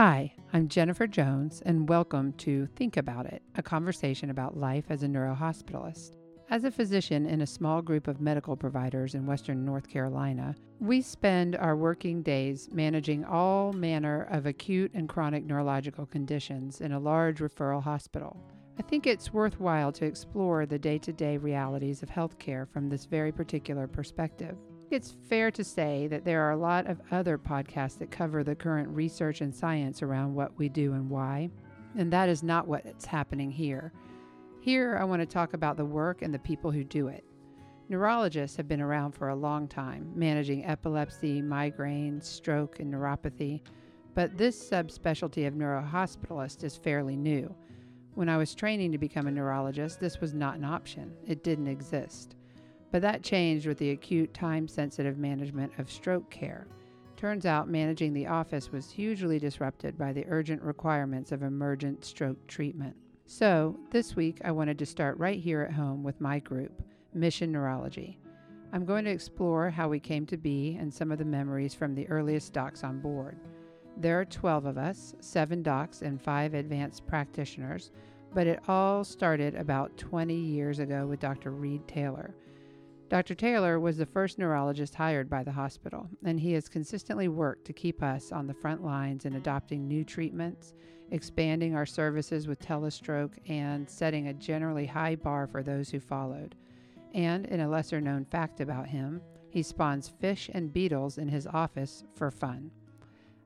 Hi, I'm Jennifer Jones, and welcome to Think About It, a conversation about life as a neurohospitalist. As a physician in a small group of medical providers in Western North Carolina, we spend our working days managing all manner of acute and chronic neurological conditions in a large referral hospital. I think it's worthwhile to explore the day to day realities of healthcare from this very particular perspective. It's fair to say that there are a lot of other podcasts that cover the current research and science around what we do and why, and that is not what's happening here. Here, I want to talk about the work and the people who do it. Neurologists have been around for a long time, managing epilepsy, migraine, stroke, and neuropathy, but this subspecialty of neurohospitalist is fairly new. When I was training to become a neurologist, this was not an option, it didn't exist. But that changed with the acute, time sensitive management of stroke care. Turns out managing the office was hugely disrupted by the urgent requirements of emergent stroke treatment. So, this week I wanted to start right here at home with my group, Mission Neurology. I'm going to explore how we came to be and some of the memories from the earliest docs on board. There are 12 of us, seven docs and five advanced practitioners, but it all started about 20 years ago with Dr. Reed Taylor. Dr. Taylor was the first neurologist hired by the hospital, and he has consistently worked to keep us on the front lines in adopting new treatments, expanding our services with telestroke, and setting a generally high bar for those who followed. And in a lesser known fact about him, he spawns fish and beetles in his office for fun.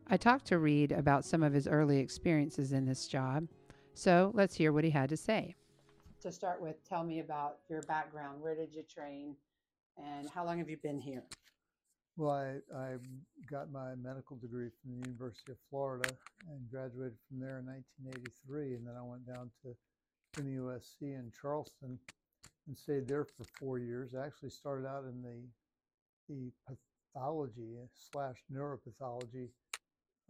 I talked to Reed about some of his early experiences in this job, so let's hear what he had to say. To start with, tell me about your background. Where did you train? And how long have you been here? Well, I, I got my medical degree from the University of Florida and graduated from there in 1983. And then I went down to MUSC in Charleston and stayed there for four years. I actually started out in the the pathology slash neuropathology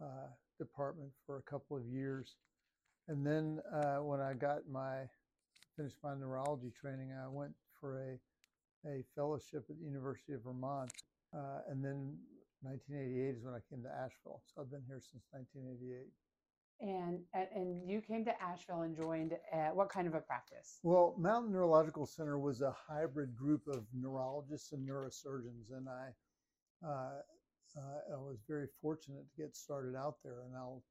uh, department for a couple of years. And then uh, when I got my finished my neurology training, I went for a a fellowship at the University of Vermont. Uh, and then 1988 is when I came to Asheville. So I've been here since 1988. And and you came to Asheville and joined uh, what kind of a practice? Well, Mountain Neurological Center was a hybrid group of neurologists and neurosurgeons, and I uh, uh, I was very fortunate to get started out there. And I'll,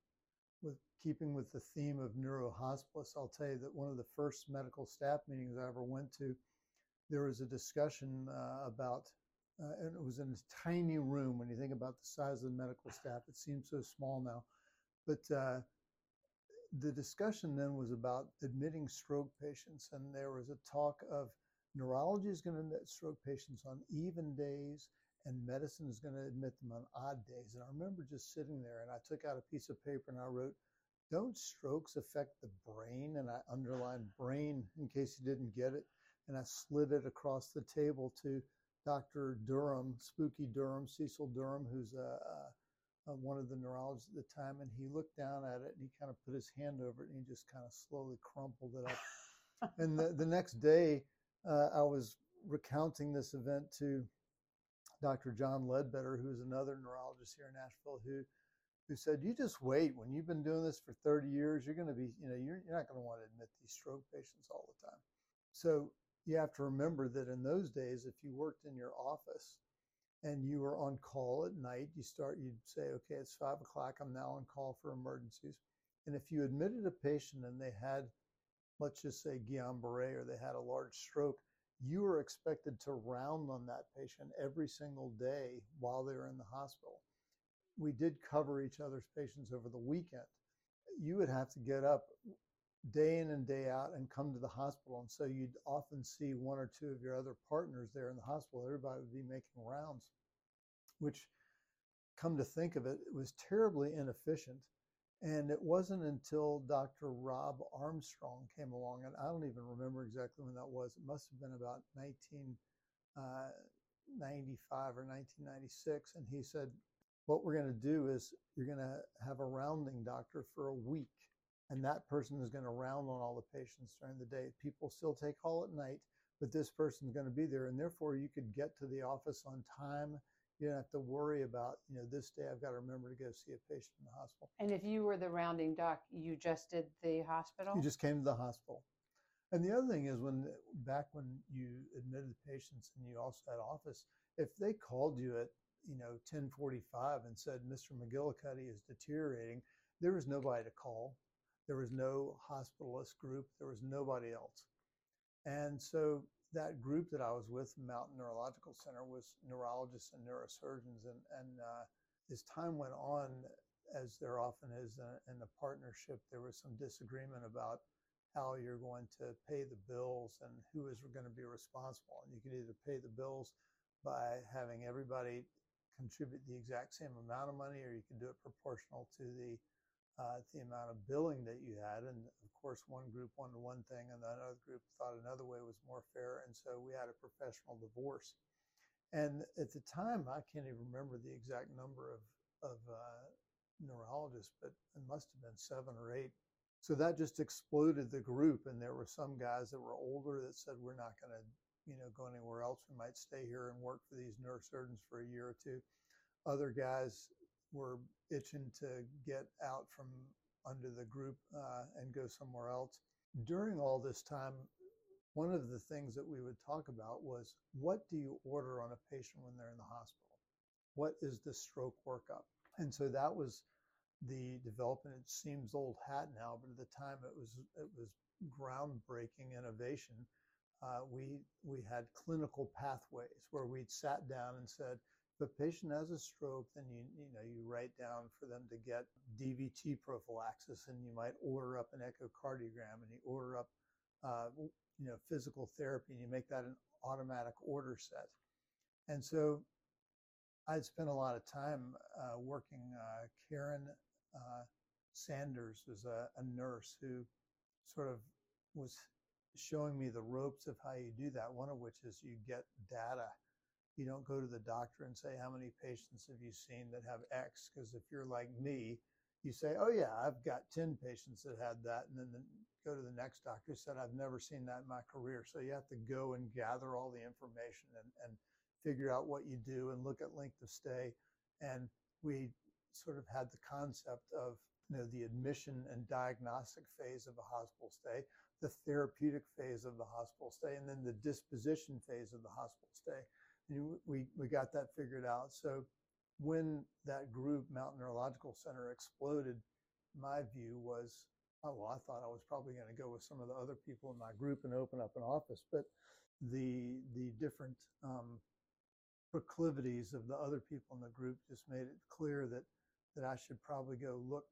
with keeping with the theme of neurohospice, I'll tell you that one of the first medical staff meetings I ever went to there was a discussion uh, about, uh, and it was in a tiny room. When you think about the size of the medical staff, it seems so small now. But uh, the discussion then was about admitting stroke patients, and there was a talk of neurology is going to admit stroke patients on even days, and medicine is going to admit them on odd days. And I remember just sitting there, and I took out a piece of paper and I wrote, "Don't strokes affect the brain?" And I underlined "brain" in case you didn't get it and I slid it across the table to Dr. Durham, Spooky Durham, Cecil Durham, who's a, a, a, one of the neurologists at the time, and he looked down at it and he kind of put his hand over it and he just kind of slowly crumpled it up. and the, the next day, uh, I was recounting this event to Dr. John Ledbetter, who's another neurologist here in Asheville, who who said, "You just wait. When you've been doing this for 30 years, you're going to be, you know, you're, you're not going to want to admit these stroke patients all the time." So you have to remember that in those days, if you worked in your office and you were on call at night, you start, you'd say, okay, it's five o'clock, I'm now on call for emergencies. And if you admitted a patient and they had, let's just say Guillain-Barré or they had a large stroke, you were expected to round on that patient every single day while they were in the hospital. We did cover each other's patients over the weekend. You would have to get up day in and day out and come to the hospital. And so you'd often see one or two of your other partners there in the hospital. Everybody would be making rounds, which, come to think of it, it was terribly inefficient. And it wasn't until Dr. Rob Armstrong came along, and I don't even remember exactly when that was. It must have been about 1995 uh, or 1996. And he said, What we're going to do is you're going to have a rounding doctor for a week and that person is going to round on all the patients during the day. People still take call at night, but this person is going to be there, and therefore you could get to the office on time. you don't have to worry about, you know, this day I've got to remember to go see a patient in the hospital. And if you were the rounding doc, you just did the hospital? You just came to the hospital. And the other thing is when back when you admitted the patients and you also had office, if they called you at you know 1045 and said Mr. McGillicuddy is deteriorating, there was nobody to call. There was no hospitalist group. There was nobody else. And so that group that I was with, Mountain Neurological Center, was neurologists and neurosurgeons. And, and uh, as time went on, as there often is in a partnership, there was some disagreement about how you're going to pay the bills and who is going to be responsible. And you can either pay the bills by having everybody contribute the exact same amount of money, or you can do it proportional to the uh, the amount of billing that you had. And of course, one group wanted one thing, and another group thought another way was more fair. And so we had a professional divorce. And at the time, I can't even remember the exact number of of uh, neurologists, but it must have been seven or eight so that just exploded the group and there were some guys that were older that said we're not going to you know go anywhere else we might stay here and work for these neurosurgeons for a year or two other guys were itching to get out from under the group uh, and go somewhere else during all this time one of the things that we would talk about was what do you order on a patient when they're in the hospital what is the stroke workup and so that was the development. It seems old hat now, but at the time it was it was groundbreaking innovation. Uh, we we had clinical pathways where we'd sat down and said, if a patient has a stroke, then you you know you write down for them to get DVT prophylaxis, and you might order up an echocardiogram, and you order up uh, you know physical therapy, and you make that an automatic order set. And so I'd spent a lot of time uh, working. Uh, Karen uh, Sanders was a, a nurse who sort of was showing me the ropes of how you do that. One of which is you get data. You don't go to the doctor and say, How many patients have you seen that have X? Because if you're like me, you say, Oh, yeah, I've got 10 patients that had that. And then the, go to the next doctor who said, I've never seen that in my career. So you have to go and gather all the information and, and figure out what you do and look at length of stay. And we sort of had the concept of you know, the admission and diagnostic phase of a hospital stay, the therapeutic phase of the hospital stay, and then the disposition phase of the hospital stay. We, we got that figured out. So when that group, Mountain Neurological Center, exploded, my view was, oh, well, I thought I was probably going to go with some of the other people in my group and open up an office. But the, the different um, proclivities of the other people in the group just made it clear that that I should probably go look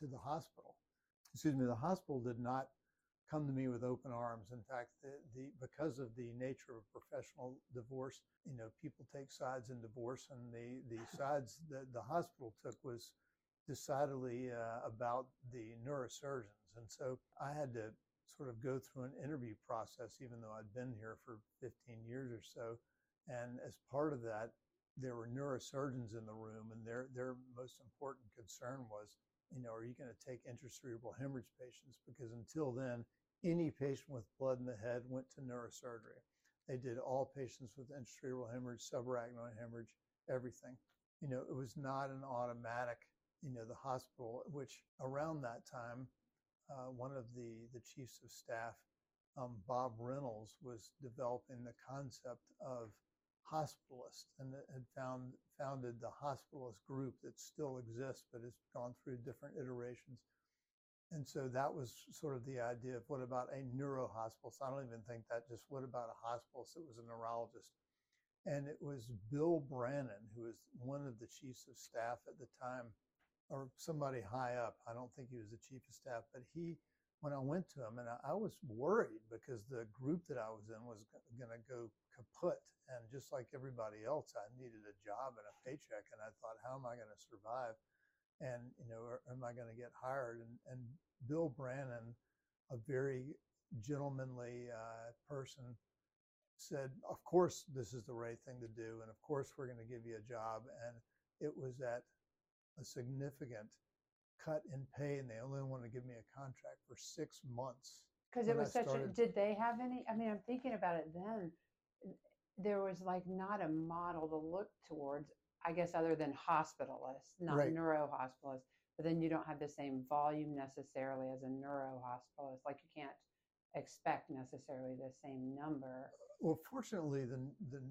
to the hospital. Excuse me, the hospital did not come to me with open arms. In fact, the, the because of the nature of professional divorce, you know, people take sides in divorce, and the the sides that the hospital took was decidedly uh, about the neurosurgeons, and so I had to sort of go through an interview process, even though I'd been here for 15 years or so. And as part of that, there were neurosurgeons in the room, and their their most important concern was, you know, are you going to take intracerebral hemorrhage patients? Because until then, any patient with blood in the head went to neurosurgery. They did all patients with intracerebral hemorrhage, subarachnoid hemorrhage, everything. You know, it was not an automatic. You know, the hospital, which around that time, uh, one of the the chiefs of staff, um, Bob Reynolds, was developing the concept of hospitalist and had found founded the hospitalist group that still exists but has gone through different iterations. And so that was sort of the idea of what about a neuro hospitalist i don't even think that just what about a hospitalist that was a neurologist? And it was bill brannon who was one of the chiefs of staff at the time or somebody high up. I don't think he was the chief of staff but he when I went to him, and I, I was worried because the group that I was in was going to go kaput. And just like everybody else, I needed a job and a paycheck. And I thought, how am I going to survive? And, you know, am I going to get hired? And, and Bill Brannon, a very gentlemanly uh, person, said, Of course, this is the right thing to do. And of course, we're going to give you a job. And it was at a significant cut in pay and they only want to give me a contract for six months. Because it was such a, did they have any, I mean, I'm thinking about it then. there was like not a model to look towards, I guess, other than hospitalists, not Right. neuro hospitalists. But then you don't have the same volume necessarily as a neuro hospitalist. Like you can't expect necessarily the same number. Well, fortunately, the the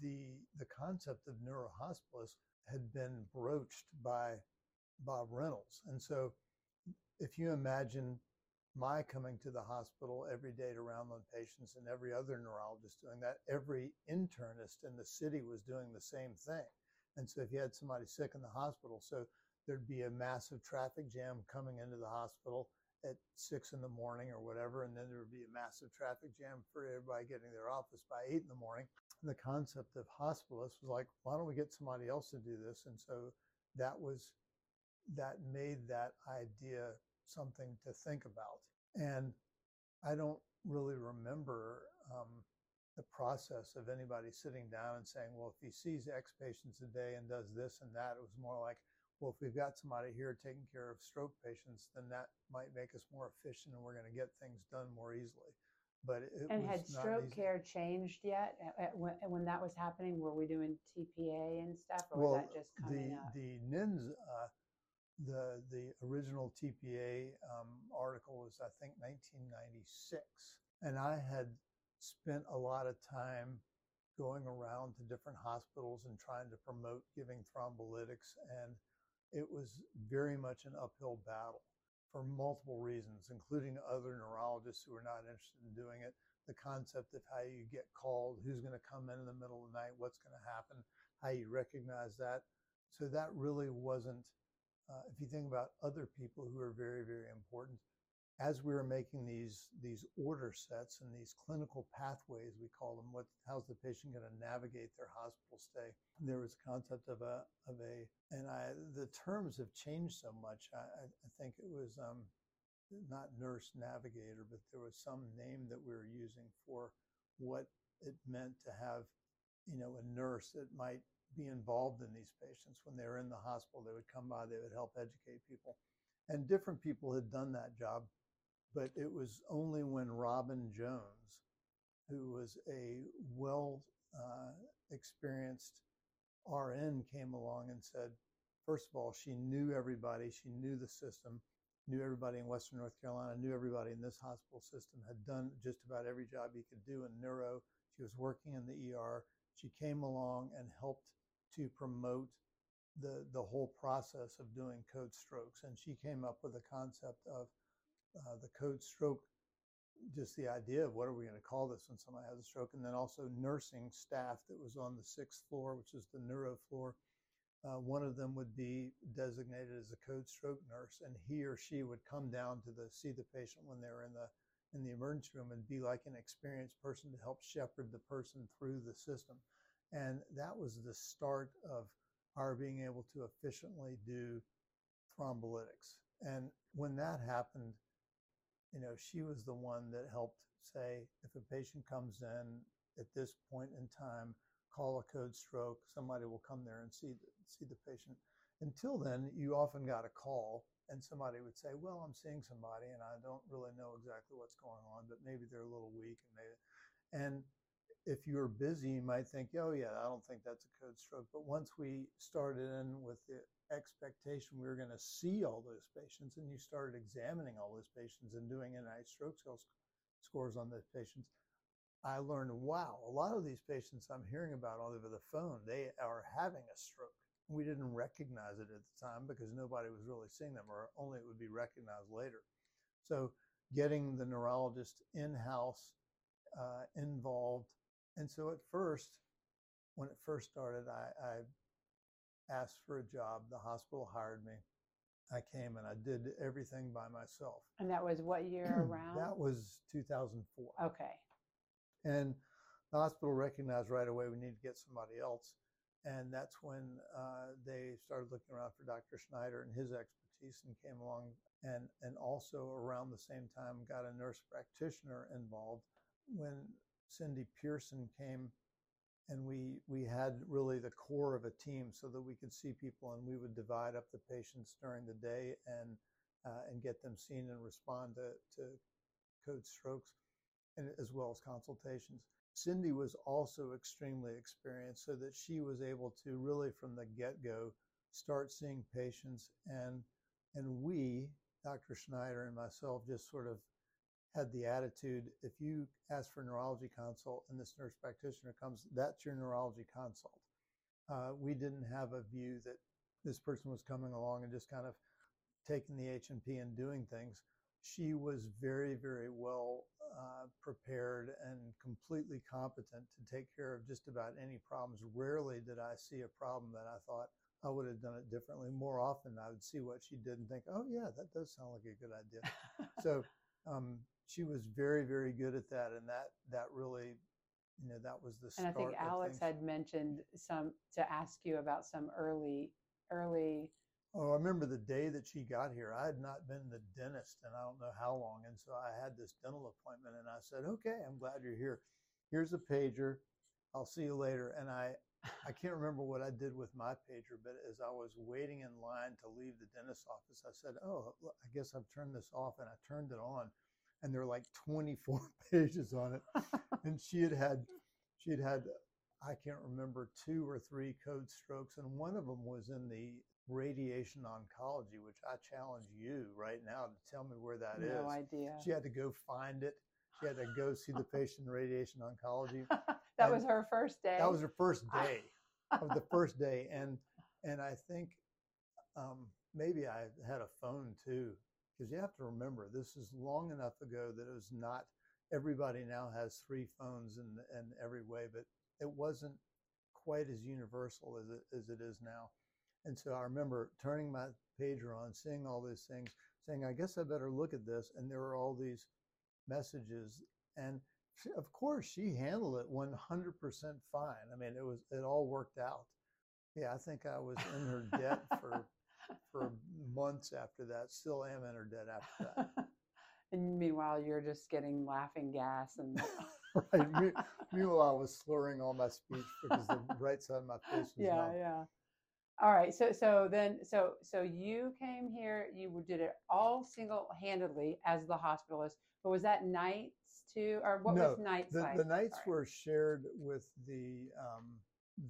the the concept of neurohospitalist had been broached by Bob Reynolds, and so if you imagine my coming to the hospital every day to round on patients and every other neurologist doing that, every internist in the city was doing the same thing. And so if you had somebody sick in the hospital, so there'd be a massive traffic jam coming into the hospital at six in the morning or whatever, and then there would be a massive traffic jam for everybody getting their office by eight in the morning. And the concept of hospitalists was like, why don't we get somebody else to do this? And so that was that made that idea something to think about. And I don't really remember um, the process of anybody sitting down and saying, well, if he sees X patients a day and does this and that, it was more like, well, if we've got somebody here taking care of stroke patients, then that might make us more efficient and we're going to get things done more easily. But it and had stroke easy. care changed yet at, at when, when that was happening? Were we doing TPA and stuff, or well, was that just coming the up? the NINDS, uh, the the original TPA um, article was I think 1996, and I had spent a lot of time going around to different hospitals and trying to promote giving thrombolytics, and it was very much an uphill battle for multiple reasons, including other neurologists who were not interested in doing it. The concept of how you get called, who's going to come in in the middle of the night, what's going to happen, how you recognize that. So that really wasn't. Uh, if you think about other people who are very, very important, as we were making these these order sets and these clinical pathways, we call them. What? How's the patient going to navigate their hospital stay? There was a concept of a of a, and I the terms have changed so much. I, I think it was um, not nurse navigator, but there was some name that we were using for what it meant to have, you know, a nurse that might be involved in these patients when they were in the hospital. They would come by, they would help educate people, and different people had done that job but it was only when Robin Jones, who was a well uh, experienced RN, came along and said, first of all, she knew everybody, she knew the system, knew everybody in Western North Carolina, knew everybody in this hospital system, had done just about every job you could do in neuro. She was working in the ER. She came along and helped to promote the, the whole process of doing code strokes. And she came up with the concept of uh, the code stroke, just the idea of what are we going to call this when somebody has a stroke, and then also nursing staff that was on the sixth floor, which is the neuro floor. Uh, one of them would be designated as a code stroke nurse, and he or she would come down to the see the patient when they were in the in the emergency room and be like an experienced person to help shepherd the person through the system. And that was the start of our being able to efficiently do thrombolytics. And when that happened, you know, she was the one that helped say if a patient comes in at this point in time, call a code stroke, somebody will come there and see the, see the patient. Until then, you often got a call and somebody would say, "Well, I'm seeing somebody and I don't really know exactly what's going on, but maybe they're a little weak and maybe." And if you're busy, you might think, "Oh yeah, I don't think that's a code stroke." But once we started in with the expectation we were going to see all those patients and you started examining all those patients and doing NIH stroke scales, scores on those patients, I learned, wow, a lot of these patients I'm hearing about all over the phone, they are having a stroke. We didn't recognize it at the time because nobody was really seeing them, or only it would be recognized later. So, getting the neurologist in house uh, involved. And so, at first, when it first started, I, I asked for a job. The hospital hired me. I came and I did everything by myself. And that was what year around? that was 2004. okay. And the hospital recognized right away we need to get somebody else. And that's when uh, they started looking around for Dr. Schneider and his expertise and came along. And, and also around the same time, got a nurse practitioner involved. When Cindy Pearson came and we we had really the core of a team so that we could see people and we would divide up the patients during the day and uh, and get them seen and respond to, to code strokes and as well as consultations Cindy was also extremely experienced, so that she was able to really from the get go start seeing patients. And, and we, Dr. Schneider and myself, just sort of had the attitude if you ask for a neurology consult and this nurse practitioner comes, that's your neurology consult. Uh, we didn't have a view that this person was coming along and just kind of taking the H&P and doing things. She was very, very well uh, prepared and completely competent to take care of just about any problems. Rarely did I see a problem that I thought I would have done it differently. More often, I would see what she did and think, "Oh yeah, that does sound like a good idea." so um, she was very, very good at that, and that that really, you know, that was the and I think Alex had mentioned some to ask you about some early early Oh, I remember the day that she got here. I had not been the dentist and I don't know how long. And so I had this dental appointment and I said, okay, I'm glad you're here. Here's a pager. I'll see you later. And I, I can't remember what I did with my pager, but as I was waiting in line to leave the dentist's office, I said, oh, I guess I've turned this off. And I turned it on and there were like 24 pages on it. and she had had, she had had I can't remember two or three code strokes, and one of them was in the radiation oncology, which I challenge you right now to tell me where that no is. no idea. She had to go find it. She had to go see the patient in radiation oncology. that and was her first day. That was her first day of the first day, and and I think um, maybe I had a phone too, because you have to remember this is long enough ago that it was not. Everybody now has three phones in in every way, but it wasn't quite as universal as it as it is now. And so I remember turning my pager on, seeing all these things, saying, I guess I better look at this. And there were all these messages. And of course, she handled it 100% fine. I mean, it was, it all worked out. Yeah, I think I was in her debt for, for months after that. Still am in her debt after that. and meanwhile, you're just getting laughing gas and. right. Meanwhile, I was slurring all my speech because the right side of my face was yeah, numb. yeah. All right. So so then so so you came here. You did it all single handedly as the hospitalist. But was that nights too, or what no, was nights the, like? the nights Sorry. were shared with the um,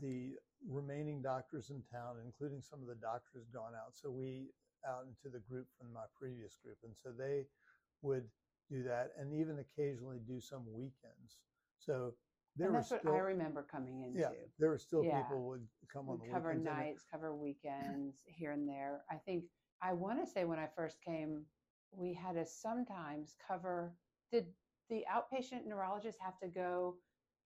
the remaining doctors in town, including some of the doctors gone out. So we out into the group from my previous group, and so they would do that, and even occasionally do some weekends. So there and that's were what still, I remember coming into. yeah, there were still Yeah. people would come on the cover nights, cover weekends here and there. I think I want to say when I first came, we had to sometimes cover. Did the outpatient neurologist have to go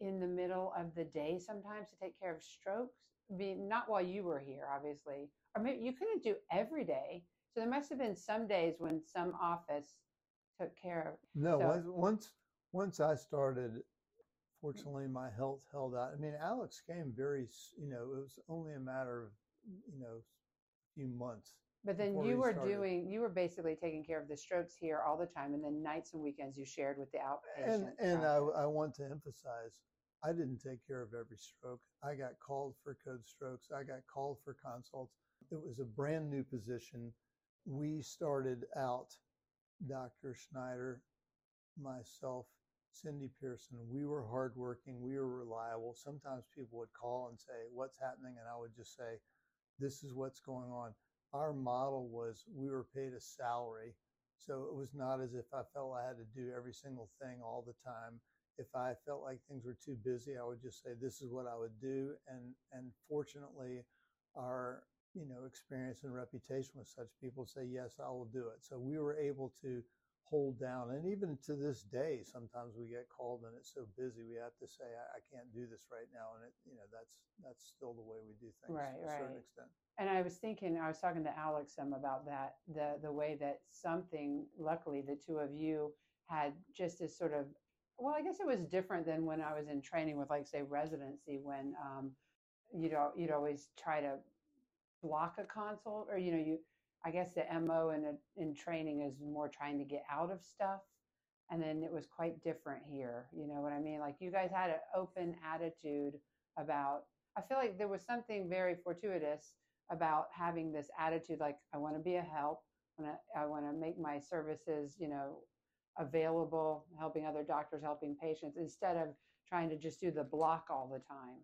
in the middle of the day sometimes to take care of strokes? I mean, not while you were here, obviously, or maybe you couldn't do every day. So there must have been some days when some office took care of. No, So- once once I started, fortunately my health held out. I mean, Alex came very, you know, it was only a matter of, you know, a few months. But then you were started. doing, you were basically taking care of the strokes here all the time, and then nights and weekends you shared with the outpatient. And and I. I want to emphasize, I didn't take care of every stroke. I got called for code strokes. I got called for consults. It was a brand new position. We started out, Dr. Schneider, myself, Cindy Pearson. We were hardworking. We were reliable. Sometimes people would call and say, "What's happening?" And I would just say, "This is what's going on." Our model was we were paid a salary, so it was not as if I felt I had to do every single thing all the time if I felt like things were too busy, I would just say this is what I would do. And and fortunately, our you know experience and reputation with such people say yes, I will do it. So we were able to hold down, and even to this day, sometimes we get called and it's so busy we have to say I, I can't do this right now, and it you know that's that's still the way we do things Right, to a certain right. extent. And I was thinking, I was talking to Alex some about that, the the way that something, luckily, the two of you had just this sort of, well, I guess it was different than when I was in training with, like, say, residency, when um, you'd al- you'd always try to block a consult, or you know, you, I guess the mo in a, in training is more trying to get out of stuff, and then it was quite different here. You know what I mean? Like you guys had an open attitude about. I feel like there was something very fortuitous about having this attitude like i want to be a help i want to make my services you know available helping other doctors helping patients instead of trying to just do the block all the time.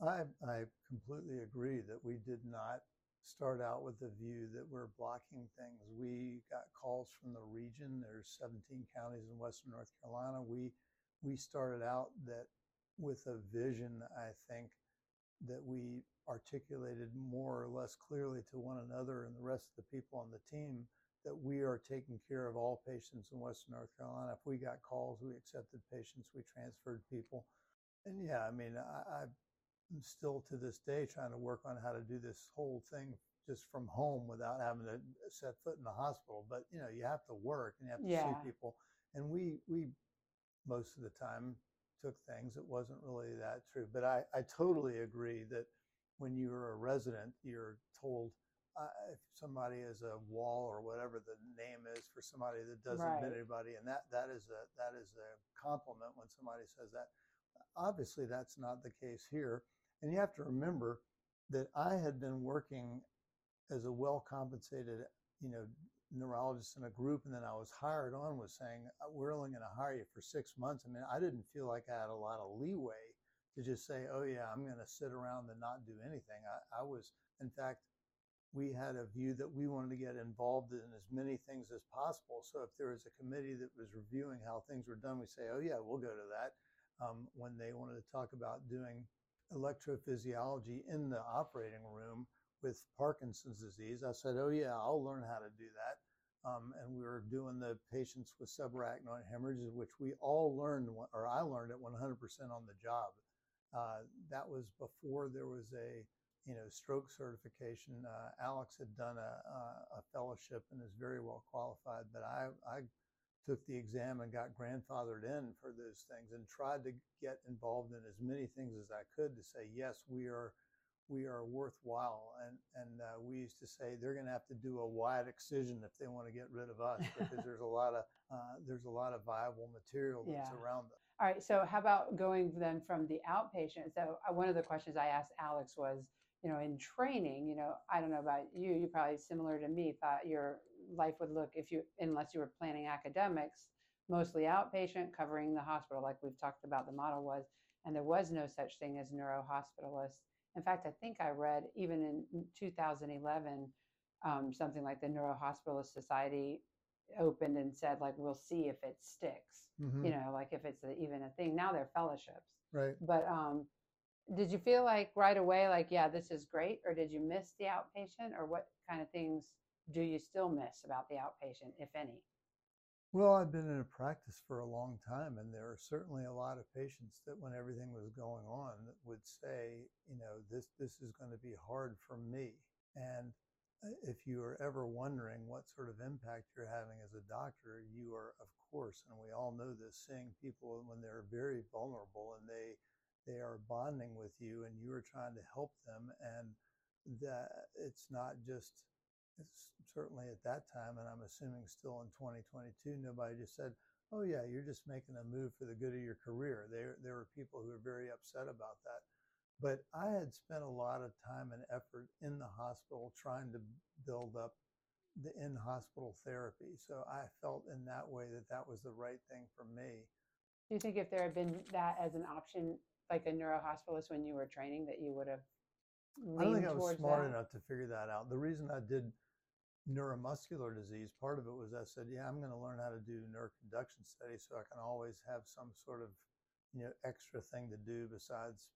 I, I completely agree that we did not start out with the view that we're blocking things. We got calls from the region. There's 17 counties in Western North Carolina. We we started out that with a vision, I think, that we articulated more or less clearly to one another and the rest of the people on the team that we are taking care of all patients in Western North Carolina. If we got calls, we accepted patients, we transferred people. And yeah, I mean, I, I'm still to this day trying to work on how to do this whole thing just from home without having to set foot in the hospital. But you know, you have to work and you have to Yeah. see people. And we we most of the time took things. It wasn't really that true. But I, I totally agree that when you're a resident, you're told uh, if somebody is a wall or whatever the name is for somebody that doesn't Right. admit anybody, and that that is a that is a compliment when somebody says that. Obviously, that's not the case here, and you have to remember that I had been working as a well compensated, you know, neurologist in a group, and then I was hired on was saying "Uh, we're only going to hire you for six months. I mean, I didn't feel like I had a lot of leeway to just say, oh yeah, I'm going to sit around and not do anything. I, I was, in fact, we had a view that we wanted to get involved in as many things as possible. So if there was a committee that was reviewing how things were done, we say, oh yeah, we'll go to that. Um, when they wanted to talk about doing electrophysiology in the operating room with Parkinson's disease, I said, oh yeah, I'll learn how to do that. Um, and we were doing the patients with subarachnoid hemorrhages, which we all learned, or I learned it 100% on the job. Uh, that was before there was a you know stroke certification. Uh, Alex had done a, a, a fellowship and is very well qualified, but I, I took the exam and got grandfathered in for those things and tried to get involved in as many things as I could to say yes, we are we are worthwhile. And and uh, we used to say they're going to have to do a wide excision if they want to get rid of us because there's a lot of uh, there's a lot of viable material that's Yeah. around them. All right. So, how about going then from the outpatient? So, uh, one of the questions I asked Alex was, you know, in training, you know, I don't know about you, you probably similar to me thought your life would look if you, unless you were planning academics, mostly outpatient, covering the hospital, like we've talked about the model was, and there was no such thing as neuro hospitalist. In fact, I think I read even in 2011, um, something like the Neurohospitalist Society opened and said, like, we'll see if it sticks Mhm. you know, like if it's a, even a thing. Now they're fellowships. Right. But um, did you feel like right away, like, yeah, this is great, or did you miss the outpatient, or what kind of things do you still miss about the outpatient, if any? Well, I've been in a practice for a long time, and there are certainly a lot of patients that, when everything was going on, would say, you know, this this is going to be hard for me. And uh, if you are ever wondering what sort of impact you're having as a doctor, you are, of course, and we all know this, seeing people when they're very vulnerable and they they are bonding with you, and you are trying to help them, and that it's not just certainly at that time, and I'm assuming still in 2022, nobody just said, "Oh yeah, you're just making a move for the good of your career." There, there were people who were very upset about that. But I had spent a lot of time and effort in the hospital trying to build up the in-hospital therapy. So I felt in that way that that was the right thing for me. Do you think if there had been that as an option, like a neurohospitalist when you were training, that you would have I don't think I was smart that? enough to figure that out. The reason I did neuromuscular disease, part of it was I said, yeah, I'm going to learn how to do neuroconduction studies so I can always have some sort of, you know, extra thing to do besides,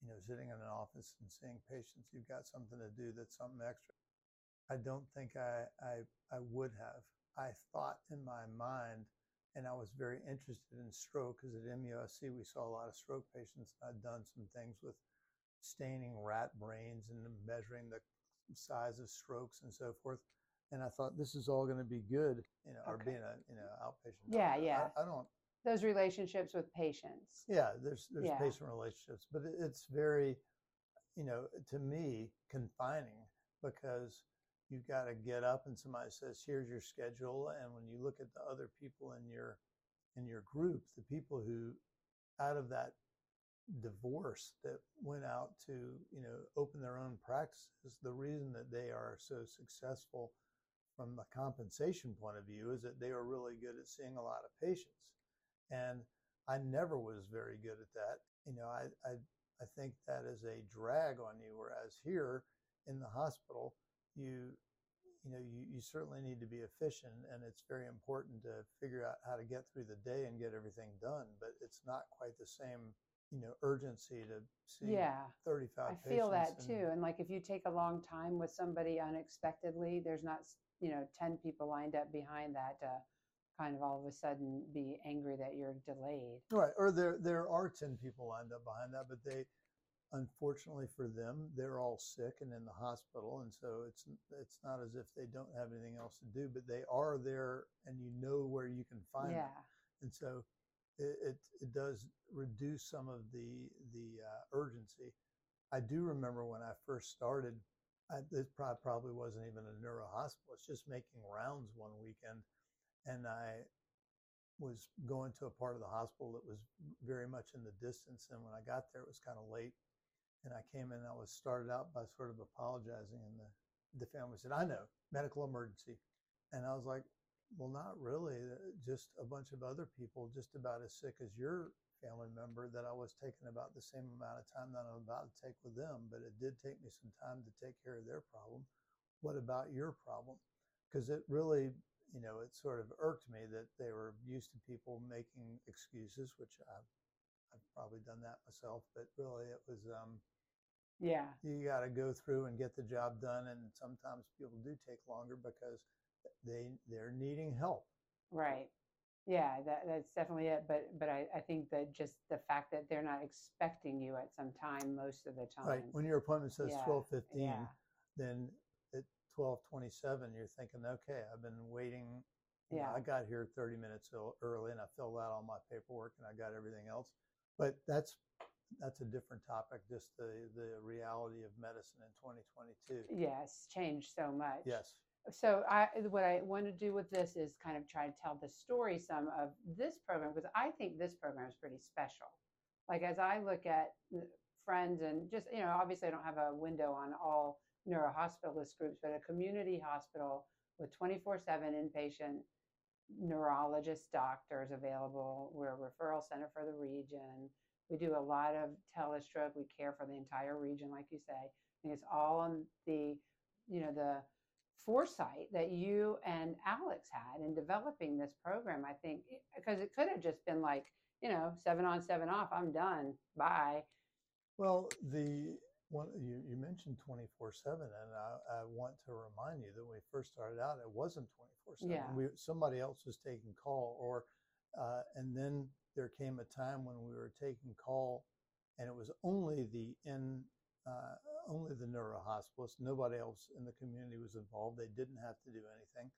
you know, sitting in an office and seeing patients. You've got something to do that's something extra. I don't think I, I, I would have. I thought in my mind, and I was very interested in stroke because at MUSC we saw a lot of stroke patients. I'd done some things with staining rat brains and measuring the size of strokes and so forth. And I thought this is all going to be good, you know, or being a you know outpatient. Yeah, doctor. yeah. I, I don't. Those relationships with patients. Yeah, there's there's Yeah. patient relationships, but it, it's very, you know, to me confining because you've got to get up and somebody says, "Here's your schedule," and when you look at the other people in your in your group, the people who out of that divorce that went out to you know open their own practices, the reason that they are so successful from the compensation point of view is that they are really good at seeing a lot of patients. And I never was very good at that. You know, I, I, I think that is a drag on you. Whereas here in the hospital, you, you know, you, you certainly need to be efficient and it's very important to figure out how to get through the day and get everything done. But it's not quite the same you know urgency to see yeah 35 i feel that too and like if you take a long time with somebody unexpectedly there's not you know 10 people lined up behind that to kind of all of a sudden be angry that you're delayed. Right or there there are 10 people lined up behind that but they unfortunately for them they're all sick and in the hospital and so it's it's not as if they don't have anything else to do but they are there and you know where you can find yeah. Them and so it, it, does reduce some of the the uh, urgency. I do remember when I first started, I, this probably, wasn't even a neuro hospital. It's just making rounds one weekend, and I was going to a part of the hospital that was very much in the distance. And when I got there, it was kind of late, and I came in. And I was started out by sort of apologizing, and the the family said, "I know, medical emergency," and I was like, well, not really. Uh, just a bunch of other people, just about as sick as your family member, that I was taking about the same amount of time that I'm about to take with them. But it did take me some time to take care of their problem. What about your problem? Because it really, you know, it sort of irked me that they were used to people making excuses, which I've, I've probably done that myself. But really, it was, um, yeah you got to go through and get the job done. And sometimes people do take longer because they they're needing help. right yeah that, that's definitely it but but I, I think that just the fact that they're not expecting you at some time most of the time Right. When your appointment says Yeah, twelve fifteen, yeah then at twelve twenty seven, you're thinking, okay, I've been waiting. you know, Yeah. I got here thirty minutes early, and I filled out all my paperwork, and I got everything else. But that's that's a different topic. Just the the reality of medicine in twenty twenty two. yes changed so much Yes. So I what I want to do with this is kind of try to tell the story some of this program because I think this program is pretty special. Like as I look at friends and just you know obviously I don't have a window on all neurohospitalist groups, but a community hospital with 24/7 inpatient neurologist doctors available. We're a referral center for the region. We do a lot of telestroke. We care for the entire region, like you say. I think it's all on the, you know, the foresight that you and Alex had in developing this program. I think because it could have just been like, you know, seven on, seven off. I'm done. Bye. Well, the one you, you mentioned twenty four seven, and I, I want to remind you that when we first started out, it wasn't twenty four Yeah. seven. We somebody else was taking call, or uh, and then there came a time when we were taking call, and it was only the in uh, only the neuro hospitalist. Nobody else in the community was involved. They didn't have to do anything,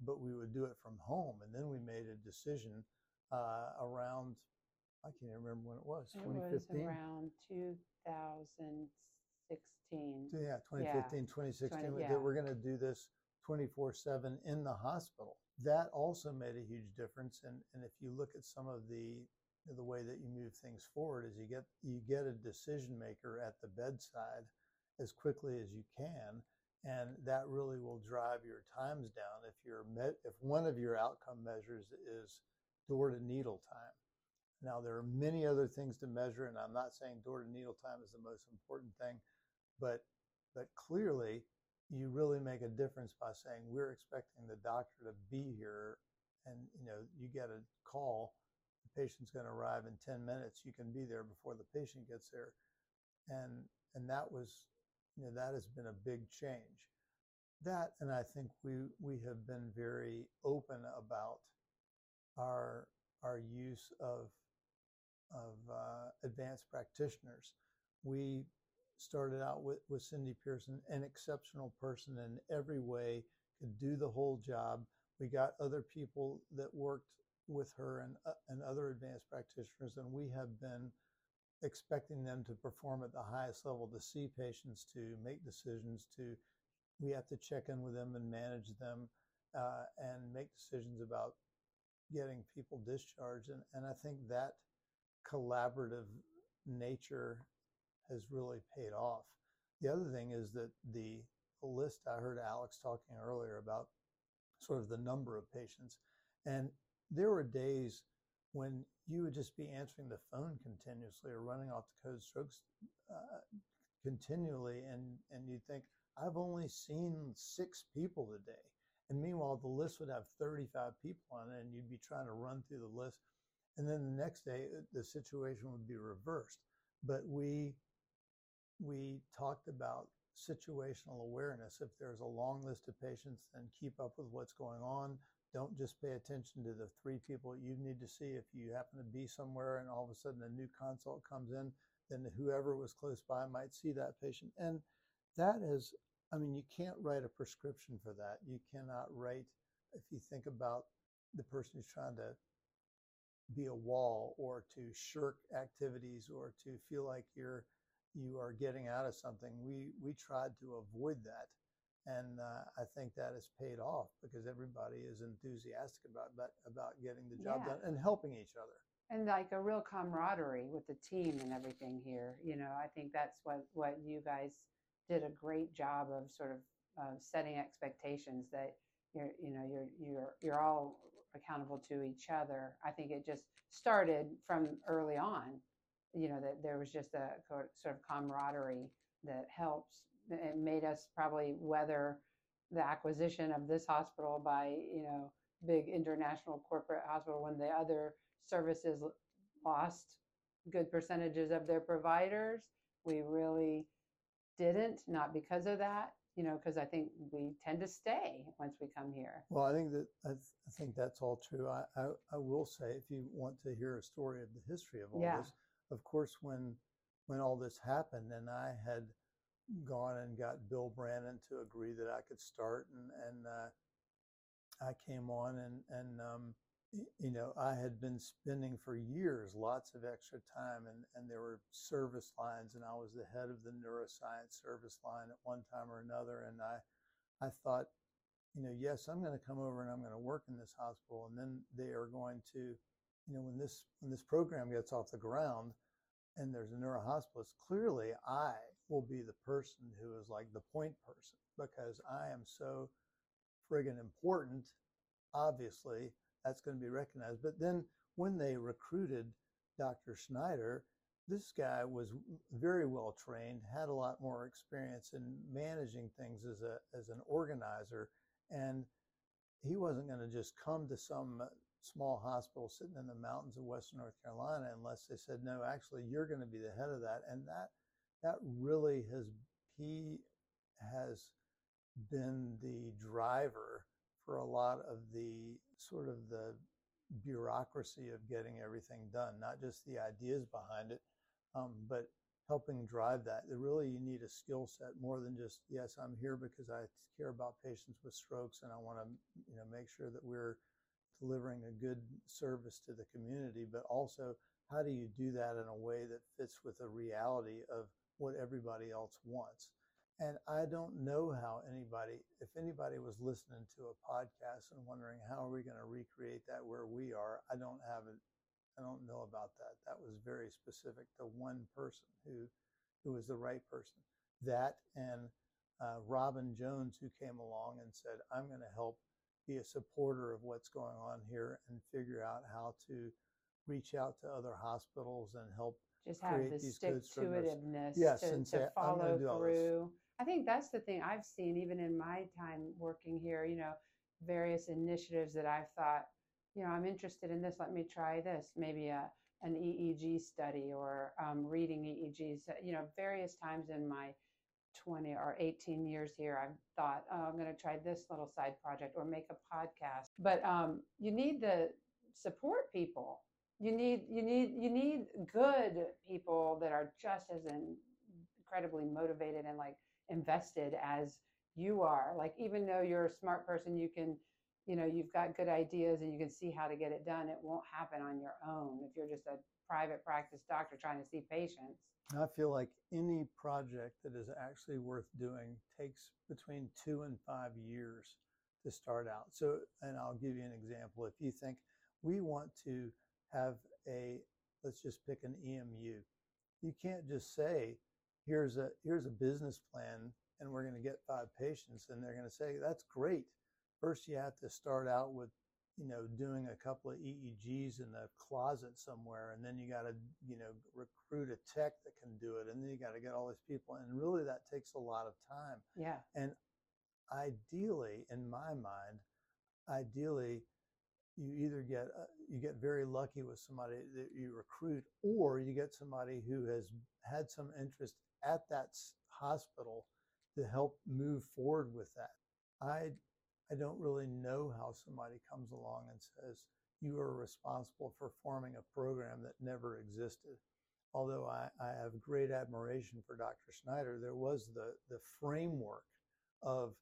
but we would do it from home. And then we made a decision uh, around. I can't even remember when it was. It Twenty was around 2016. Yeah, 2015, 2016, yeah. that we're going to do this 24 7 in the hospital. That also made a huge difference. And, and if you look at some of the the way that you move things forward is you get you get a decision maker at the bedside as quickly as you can and that really will drive your times down if your met, if one of your outcome measures is door to needle time. Now there are many other things to measure and i'm not saying door to needle time is the most important thing but but clearly you really make a difference by saying we're expecting the doctor to be here and you know you get a call patient's going to arrive in 10 minutes you can be there before the patient gets there. And and that was you know that has been a big change. That and i think we we have been very open about our our use of of uh, advanced practitioners. We started out with, with Cindy Pearson, an exceptional person in every way, could do the whole job. We got other people that worked with her and, uh, and other advanced practitioners, and we have been expecting them to perform at the highest level, to see patients, to make decisions, to we have to check in with them and manage them uh, and make decisions about getting people discharged. And, and I think that collaborative nature has really paid off. The other thing is that the, the list I heard Alex talking earlier about sort of the number of patients, and there were days when you would just be answering the phone continuously or running off the code strokes uh, continually, and and you think I've only seen six people today, and meanwhile the list would have 35 people on it, and you'd be trying to run through the list, and then the next day uh, the situation would be reversed. But we we talked about situational awareness. If there's a long list of patients, then keep up with what's going on. Don't just pay attention to the three people you need to see. If you happen to be somewhere and all of a sudden a new consult comes in, then whoever was close by might see that patient. And that is, I mean, you can't write a prescription for that. You cannot write, if you think about the person who's trying to be a wall or to shirk activities or to feel like you're you are getting out of something we we tried to avoid that and uh, I think that has paid off because everybody is enthusiastic about about, about getting the job yeah. done and helping each other. And like a real camaraderie with the team and everything here. You know, I think that's what what you guys did a great job of sort of uh, setting expectations that you're you know you're you're you're all accountable to each other. I think it just started from early on. You know that there was just a sort of camaraderie that helps it made us probably weather the acquisition of this hospital by you know big international corporate hospital when the other services lost good percentages of their providers. We really didn't not because of that you know because i think we tend to stay once we come here. Well i think that i, th- I think that's all true. I, I, I will say if you want to hear a story of the history of all yeah. this of course when when all this happened and i had gone and got Bill Brannon to agree that I could start, and and uh, I came on, and and um, you know I had been spending for years lots of extra time, and and there were service lines, and I was the head of the neuroscience service line at one time or another, and I I thought, you know, yes, I'm going to come over and I'm going to work in this hospital, and then they are going to, you know, when this when this program gets off the ground, and there's a neurohospitalist, clearly I will be the person who is like the point person because I am so friggin' important. Obviously, that's going to be recognized. But then when they recruited Dr. Snyder, this guy was very well trained, had a lot more experience in managing things as a as an organizer, and he wasn't going to just come to some small hospital sitting in the mountains of Western North Carolina unless they said, no, actually, you're going to be the head of that. And that that really has he has been the driver for a lot of the sort of the bureaucracy of getting everything done, not just the ideas behind it, um, but helping drive that. Really, you need a skill set more than just yes, I'm here because I care about patients with strokes and I want to you know make sure that we're delivering a good service to the community, but also how do you do that in a way that fits with the reality of what everybody else wants. And I don't know how anybody, if anybody was listening to a podcast and wondering how are we going to recreate that where we are, I don't have it. I don't know about that. That was very specific to one person who, who was the right person. That and uh, Robin Jones, who came along and said, "I'm going to help be a supporter of what's going on here and figure out how to reach out to other hospitals and help just have the stick to itiveness yes, to, and to say, follow through. I think that's the thing I've seen even in my time working here, you know, various initiatives that I've thought, you know, I'm interested in this, let me try this, maybe a an EEG study or um, reading EEGs, you know, various times in my 20 or 18 years here, I've thought, oh, I'm going to try this little side project or make a podcast. But um, you need the support people you need you need you need good people that are just as incredibly motivated and like invested as you are. Like even though you're a smart person you can you know you've got good ideas and you can see how to get it done it won't happen on your own if you're just a private practice doctor trying to see patients. I feel like any project that is actually worth doing takes between two and five years to start out. So and i'll give you an example. If you think we want to have a let's just pick an EMU. You can't just say, here's a here's a business plan and we're going to get five patients and they're going to say that's great. First you have to start out with you know, doing a couple of EEGs in the closet somewhere, and then you got to, you know, recruit a tech that can do it, and then you got to get all these people, and really that takes a lot of time. Yeah. And ideally, in my mind, ideally, you either get uh, you get very lucky with somebody that you recruit, or you get somebody who has had some interest at that hospital to help move forward with that. I I don't really know how somebody comes along and says you are responsible for forming a program that never existed. Although I, I have great admiration for Dr. Snyder, there was the the framework of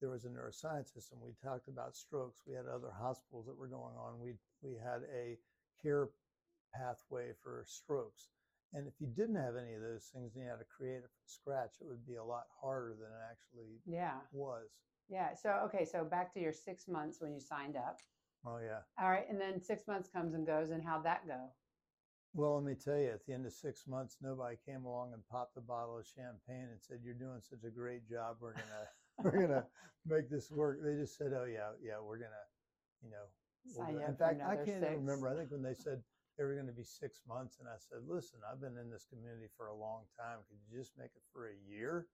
there was a neuroscience system. We talked about strokes. We had other hospitals that were going on. We we had a care pathway for strokes. And if you didn't have any of those things and you had to create it from scratch, it would be a lot harder than it actually yeah. was. Yeah. So okay, so back to your six months when you signed up. Oh yeah. All right, and then six months comes and goes, and how'd that go? Well, let me tell you, at the end of six months, nobody came along and popped a bottle of champagne and said, "You're doing such a great job. We're gonna we're gonna make this work." They just said, "Oh yeah, yeah, we're gonna, you know." In fact, I can't even remember. I think when they said they were going to be six months, and I said, "Listen, I've been in this community for a long time. Could you just make it for a year?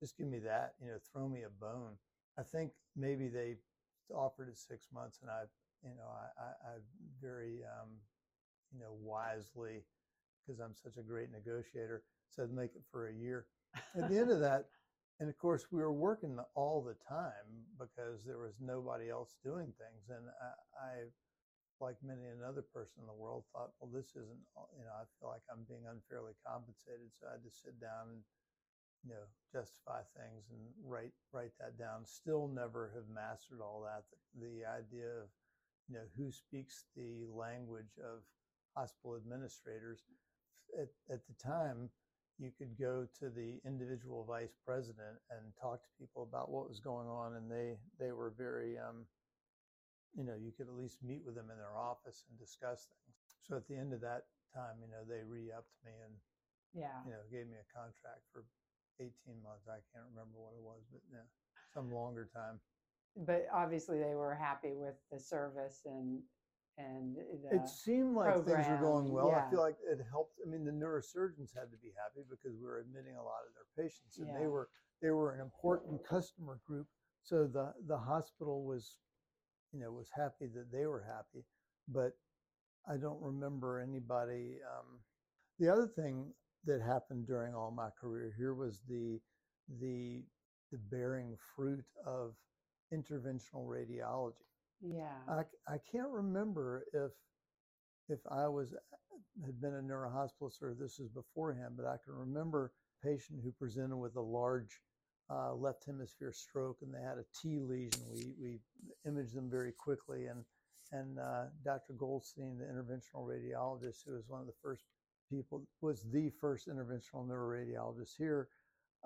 Just give me that. You know, throw me a bone." I think maybe they offered it six months, and I, you know, I, I, I very, um, you know, wisely, because I'm such a great negotiator, said make it for a year. At the end of that, and of course, we were working all the time because there was nobody else doing things, and I, I like many another person in the world, thought, well, this isn't, you know, I feel like I'm being unfairly compensated, so I had to sit down and you know justify things and write write that down. Still never have mastered all that the, the idea of you know who speaks the language of hospital administrators. At, at the time you could go to the individual vice president and talk to people about what was going on and they they were very um, you know you could at least meet with them in their office and discuss things so at the end of that time you know they re-upped me and Yeah. you know gave me a contract for 18 months. I can't remember what it was, but yeah, some longer time. But obviously, they were happy with the service and and It seemed like things were going well. yeah. I feel like it helped. I mean, the neurosurgeons had to be happy because we were admitting a lot of their patients, and Yeah. they were they were an important customer group. So the the hospital was, you know, was happy that they were happy. But I don't remember anybody. Um, the other thing that happened during all my career here was the the the bearing fruit of interventional radiology. Yeah. I, I can't remember if if I was had been a neurohospitalist or this was beforehand, but I can remember a patient who presented with a large uh, left hemisphere stroke and they had a T lesion. We we imaged them very quickly and and uh, Dr. Goldstein, the interventional radiologist, who was one of the first people, was the first interventional neuroradiologist here,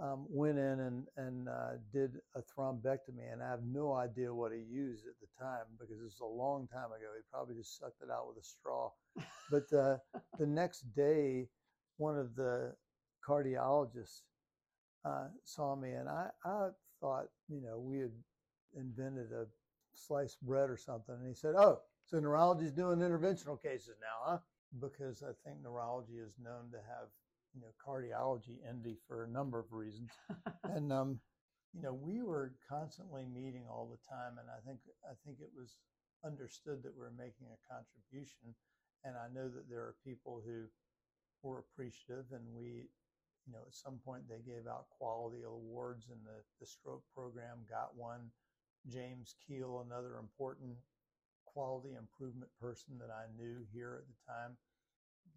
um, went in and, and uh, did a thrombectomy. And I have no idea what he used at the time because it was a long time ago. He probably just sucked it out with a straw. But uh, the next day, one of the cardiologists uh, saw me, and I, I thought, you know, we had invented a sliced bread or something. And he said, Oh, so neurology is doing interventional cases now, huh? Because I think neurology is known to have, you know, cardiology envy for a number of reasons. and um, you know, we were constantly meeting all the time, and I think I think it was understood that we're making a contribution. And I know that there are people who were appreciative, and we, you know, at some point they gave out quality awards, and the the stroke program got one. James Keel, another important quality improvement person that I knew here at the time,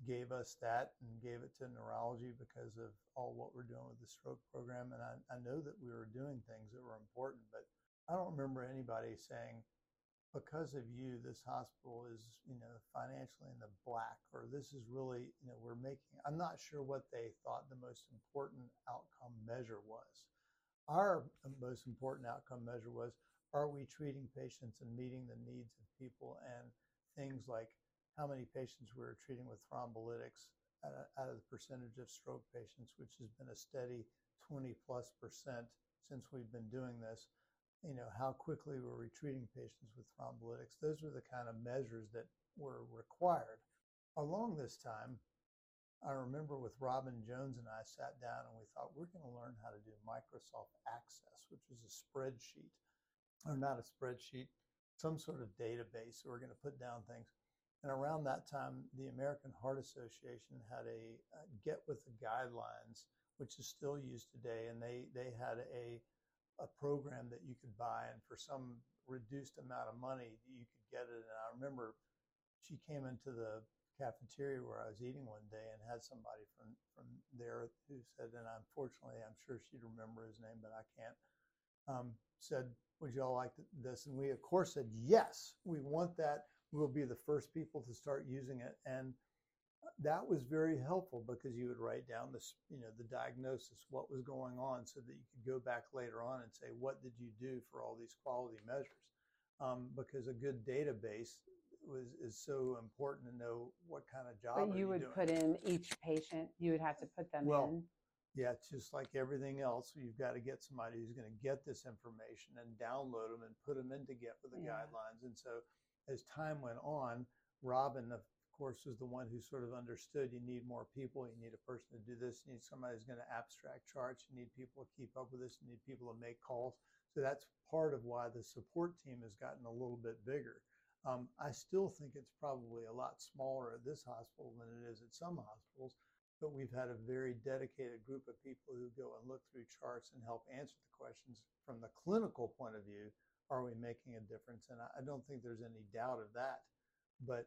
gave us that and gave it to neurology because of all what we're doing with the stroke program. And I, I know that we were doing things that were important, but I don't remember anybody saying, because of you, this hospital is, you know, financially in the black, or this is really, you know, we're making, I'm not sure what they thought the most important outcome measure was. Our uh, most important outcome measure was, are we treating patients and meeting the needs of people and things like how many patients we were treating with thrombolytics out of, the percentage of stroke patients, which has been a steady 20 plus percent since we've been doing this. you know, how quickly were we treating patients with thrombolytics? Those were the kind of measures that were required. Along this time, I remember with Robin Jones and I sat down and we thought we're going to learn how to do Microsoft Access, which is a spreadsheet, or not a spreadsheet, some sort of database. So we're going to put down things. And around that time, the American Heart Association had a, a Get with the Guidelines, which is still used today, and they they had a a program that you could buy, and for some reduced amount of money, you could get it. And I remember she came into the cafeteria where I was eating one day and had somebody from from there who said, and unfortunately, I'm sure she'd remember his name, but I can't. Um, said, "Would you all like this?" And we, of course, said, "Yes, we want that." We'll be the first people to start using it. And that was very helpful because you would write down this, you know, the diagnosis, what was going on, so that you could go back later on and say, what did you do for all these quality measures? Um, because a good database was is so important to know what kind of job. But you, you would doing. put in each patient. You would have to put them well, in. Yeah, it's just like everything else. You've got to get somebody who's going to get this information and download them and put them in to get with the yeah. guidelines. And so as time went on, Robin, of course, was the one who sort of understood you need more people, you need a person to do this, you need somebody who's going to abstract charts, you need people to keep up with this, you need people to make calls. So that's part of why the support team has gotten a little bit bigger. Um, I still think it's probably a lot smaller at this hospital than it is at some hospitals, but we've had a very dedicated group of people who go and look through charts and help answer the questions from the clinical point of view are we making a difference? And I, I don't think there's any doubt of that. But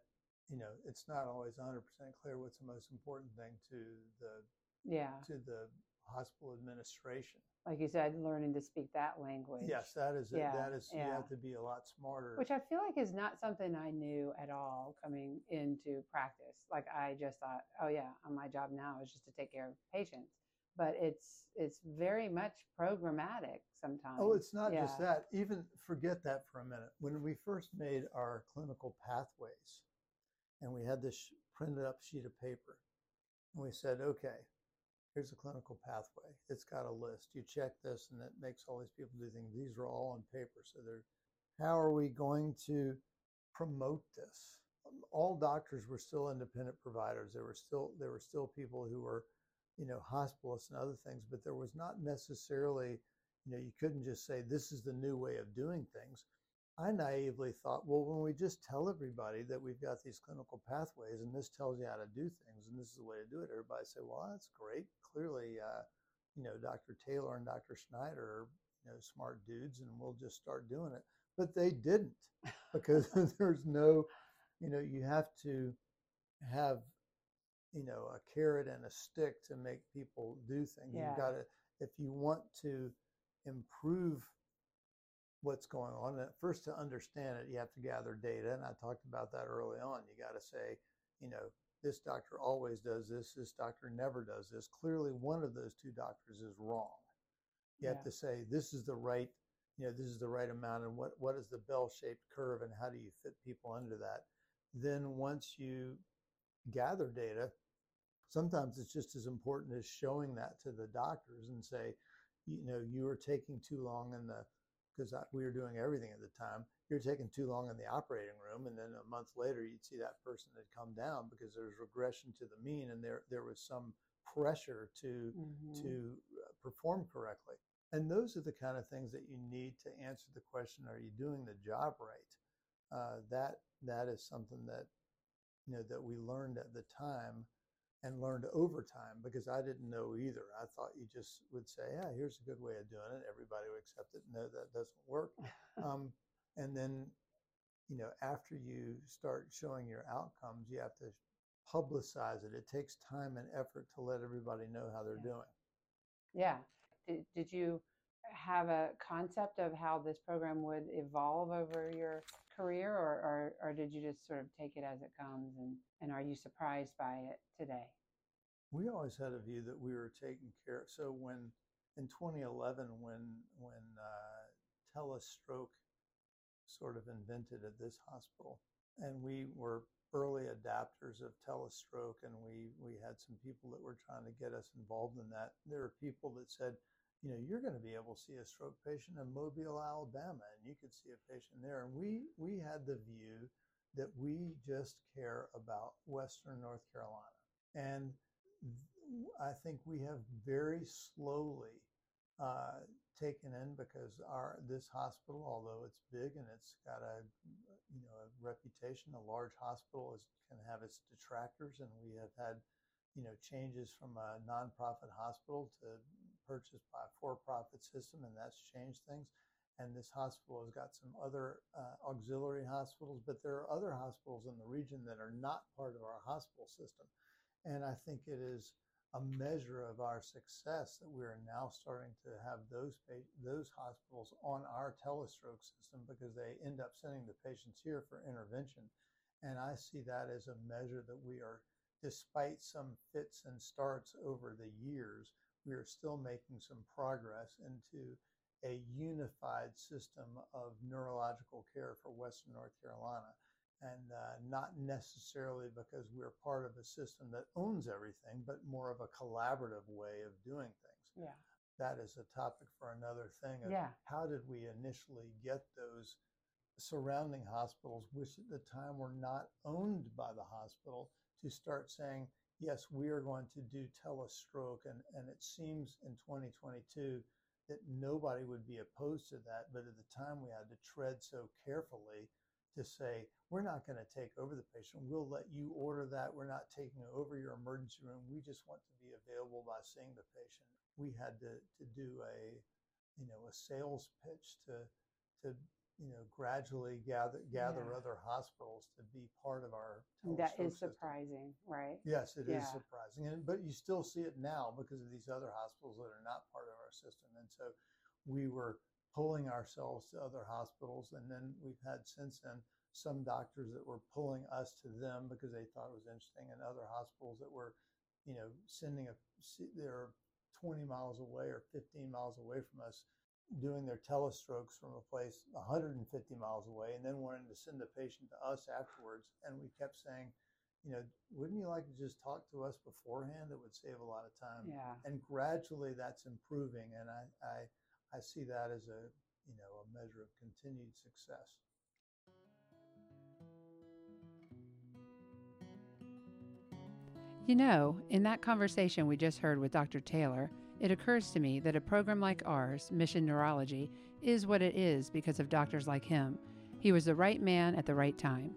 you know, it's not always 100% clear what's the most important thing to the yeah to the hospital administration. Like you said, learning to speak that language. Yes, that is yeah, that is yeah. you have to be a lot smarter. Which I feel like is not something I knew at all coming into practice. Like I just thought, oh yeah, my job now is just to take care of patients but it's it's very much programmatic sometimes. Oh, it's not yeah. just that. Even forget that for a minute. When we first made our clinical pathways, and we had this printed up sheet of paper, and we said, okay, here's a clinical pathway. It's got a list. You check this, and it makes all these people do things. These are all on paper. So they're how are we going to promote this? Um, all doctors were still independent providers. There were still there were still people who were you know, hospitalists and other things, but there was not necessarily, you know, you couldn't just say this is the new way of doing things. I naively thought, well, when we just tell everybody that we've got these clinical pathways and this tells you how to do things and this is the way to do it, everybody say, well, that's great. Clearly, uh, you know, Dr. Taylor and Dr. Snyder are, you know, smart dudes and we'll just start doing it. But they didn't because there's no, you know, you have to have you know a carrot and a stick to make people do things. Yeah. You've got to if you want to improve what's going on. First, to understand it, you have to gather data, and I talked about that early on. You got to say, you know, this doctor always does this. This doctor never does this. Clearly, one of those two doctors is wrong. You yeah. have to say this is the right, you know, this is the right amount, and what what is the bell-shaped curve, and how do you fit people under that? Then once you gather data, sometimes it's just as important as showing that to the doctors and say, you know, you were taking too long in the, because we were doing everything at the time, you're taking too long in the operating room. And then a month later, you'd see that person had come down because there was regression to the mean and there, there was some pressure to, mm-hmm. to uh, perform correctly. And those are the kind of things that you need to answer the question, are you doing the job right? Uh, that, that is something that, you know, that we learned at the time and learned over time because I didn't know either. I thought you just would say, "Yeah, here's a good way of doing it." Everybody would accept it. No, that doesn't work. um, and then, you know, after you start showing your outcomes, you have to publicize it. It takes time and effort to let everybody know how they're yeah. doing. Yeah. Did, did you have a concept of how this program would evolve over your career or, or, or did you just sort of take it as it comes and, and are you surprised by it today? We always had a view that we were taking care. So when in 2011, when when uh, telestroke sort of invented at this hospital, and we were early adapters of telestroke, and we we had some people that were trying to get us involved in that. There are people that said, you know, you're going to be able to see a stroke patient in Mobile, Alabama, and you could see a patient there. And we we had the view that we just care about Western North Carolina, and I think we have very slowly uh, taken in because our this hospital, although it's big and it's got a you know a reputation, a large hospital is can have its detractors, and we have had you know changes from a nonprofit hospital to purchased by a for-profit system, and that's changed things. And this hospital has got some other uh, auxiliary hospitals, but there are other hospitals in the region that are not part of our hospital system. And I think it is a measure of our success that we are now starting to have those those hospitals on our telestroke system because they end up sending the patients here for intervention. And I see that as a measure that we are, despite some fits and starts over the years, we are still making some progress into a unified system of neurological care for Western North Carolina and uh, not necessarily because we're part of a system that owns everything, but more of a collaborative way of doing things. Yeah. That is a topic for another thing. yeah. How did we initially get those surrounding hospitals, which at the time were not owned by the hospital, to start saying, yes, we are going to do telestroke. And, and it seems in 2022 that nobody would be opposed to that. But at the time, we had to tread so carefully to say, we're not going to take over the patient. We'll let you order that. We're not taking over your emergency room. We just want to be available by seeing the patient. We had to, to do a, you know, a sales pitch to, to, you know, gradually gather, gather Yeah. other hospitals to be part of our That is system. surprising, right? Yes, it is Yeah. surprising, and, but you still see it now because of these other hospitals that are not part of our system. And so we were pulling ourselves to other hospitals, and then we've had since then some doctors that were pulling us to them because they thought it was interesting, and other hospitals that were, you know, sending a they're 20 miles away or 15 miles away from us doing their telestrokes from a place 150 miles away and then wanting to send the patient to us afterwards and we kept saying you know, wouldn't you like to just talk to us beforehand? It would save a lot of time. Yeah. And gradually that's improving. And I, I, I see that as a, you know, a measure of continued success. You know, in that conversation we just heard with Dr. Taylor, it occurs to me that a program like ours, Mission Neurology, is what it is because of doctors like him. He was the right man at the right time.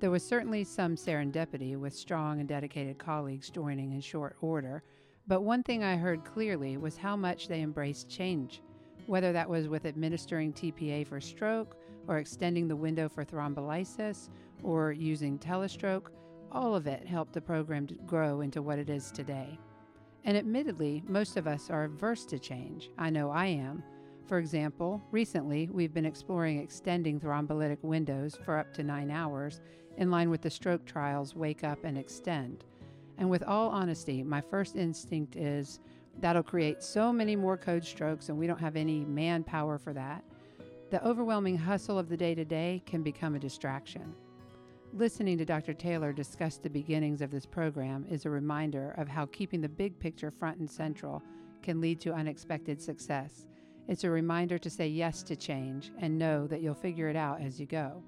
There was certainly some serendipity with strong and dedicated colleagues joining in short order, but one thing I heard clearly was how much they embraced change, whether that was with administering TPA for stroke, or extending the window for thrombolysis, or using telestroke. All of it helped the program grow into what it is today. And admittedly, most of us are averse to change. I know I am. For example, recently we've been exploring extending thrombolytic windows for up to nine hours in line with the stroke trials Wake Up and Extend. And with all honesty, my first instinct is that'll create so many more code strokes, and we don't have any manpower for that. The overwhelming hustle of the day to day can become a distraction. Listening to Dr. Taylor discuss the beginnings of this program is a reminder of how keeping the big picture front and central can lead to unexpected success. It's a reminder to say yes to change and know that you'll figure it out as you go.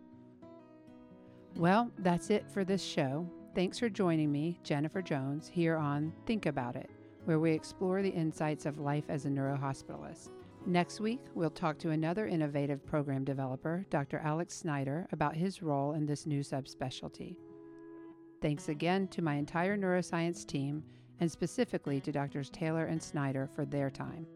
Well, that's it for this show. Thanks for joining me, Jennifer Jones, here on Think About It, where we explore the insights of life as a neurohospitalist. Next week, we'll talk to another innovative program developer, Dr. Alex Snyder, about his role in this new subspecialty. Thanks again to my entire neuroscience team, and specifically to Drs. Taylor and Snyder for their time.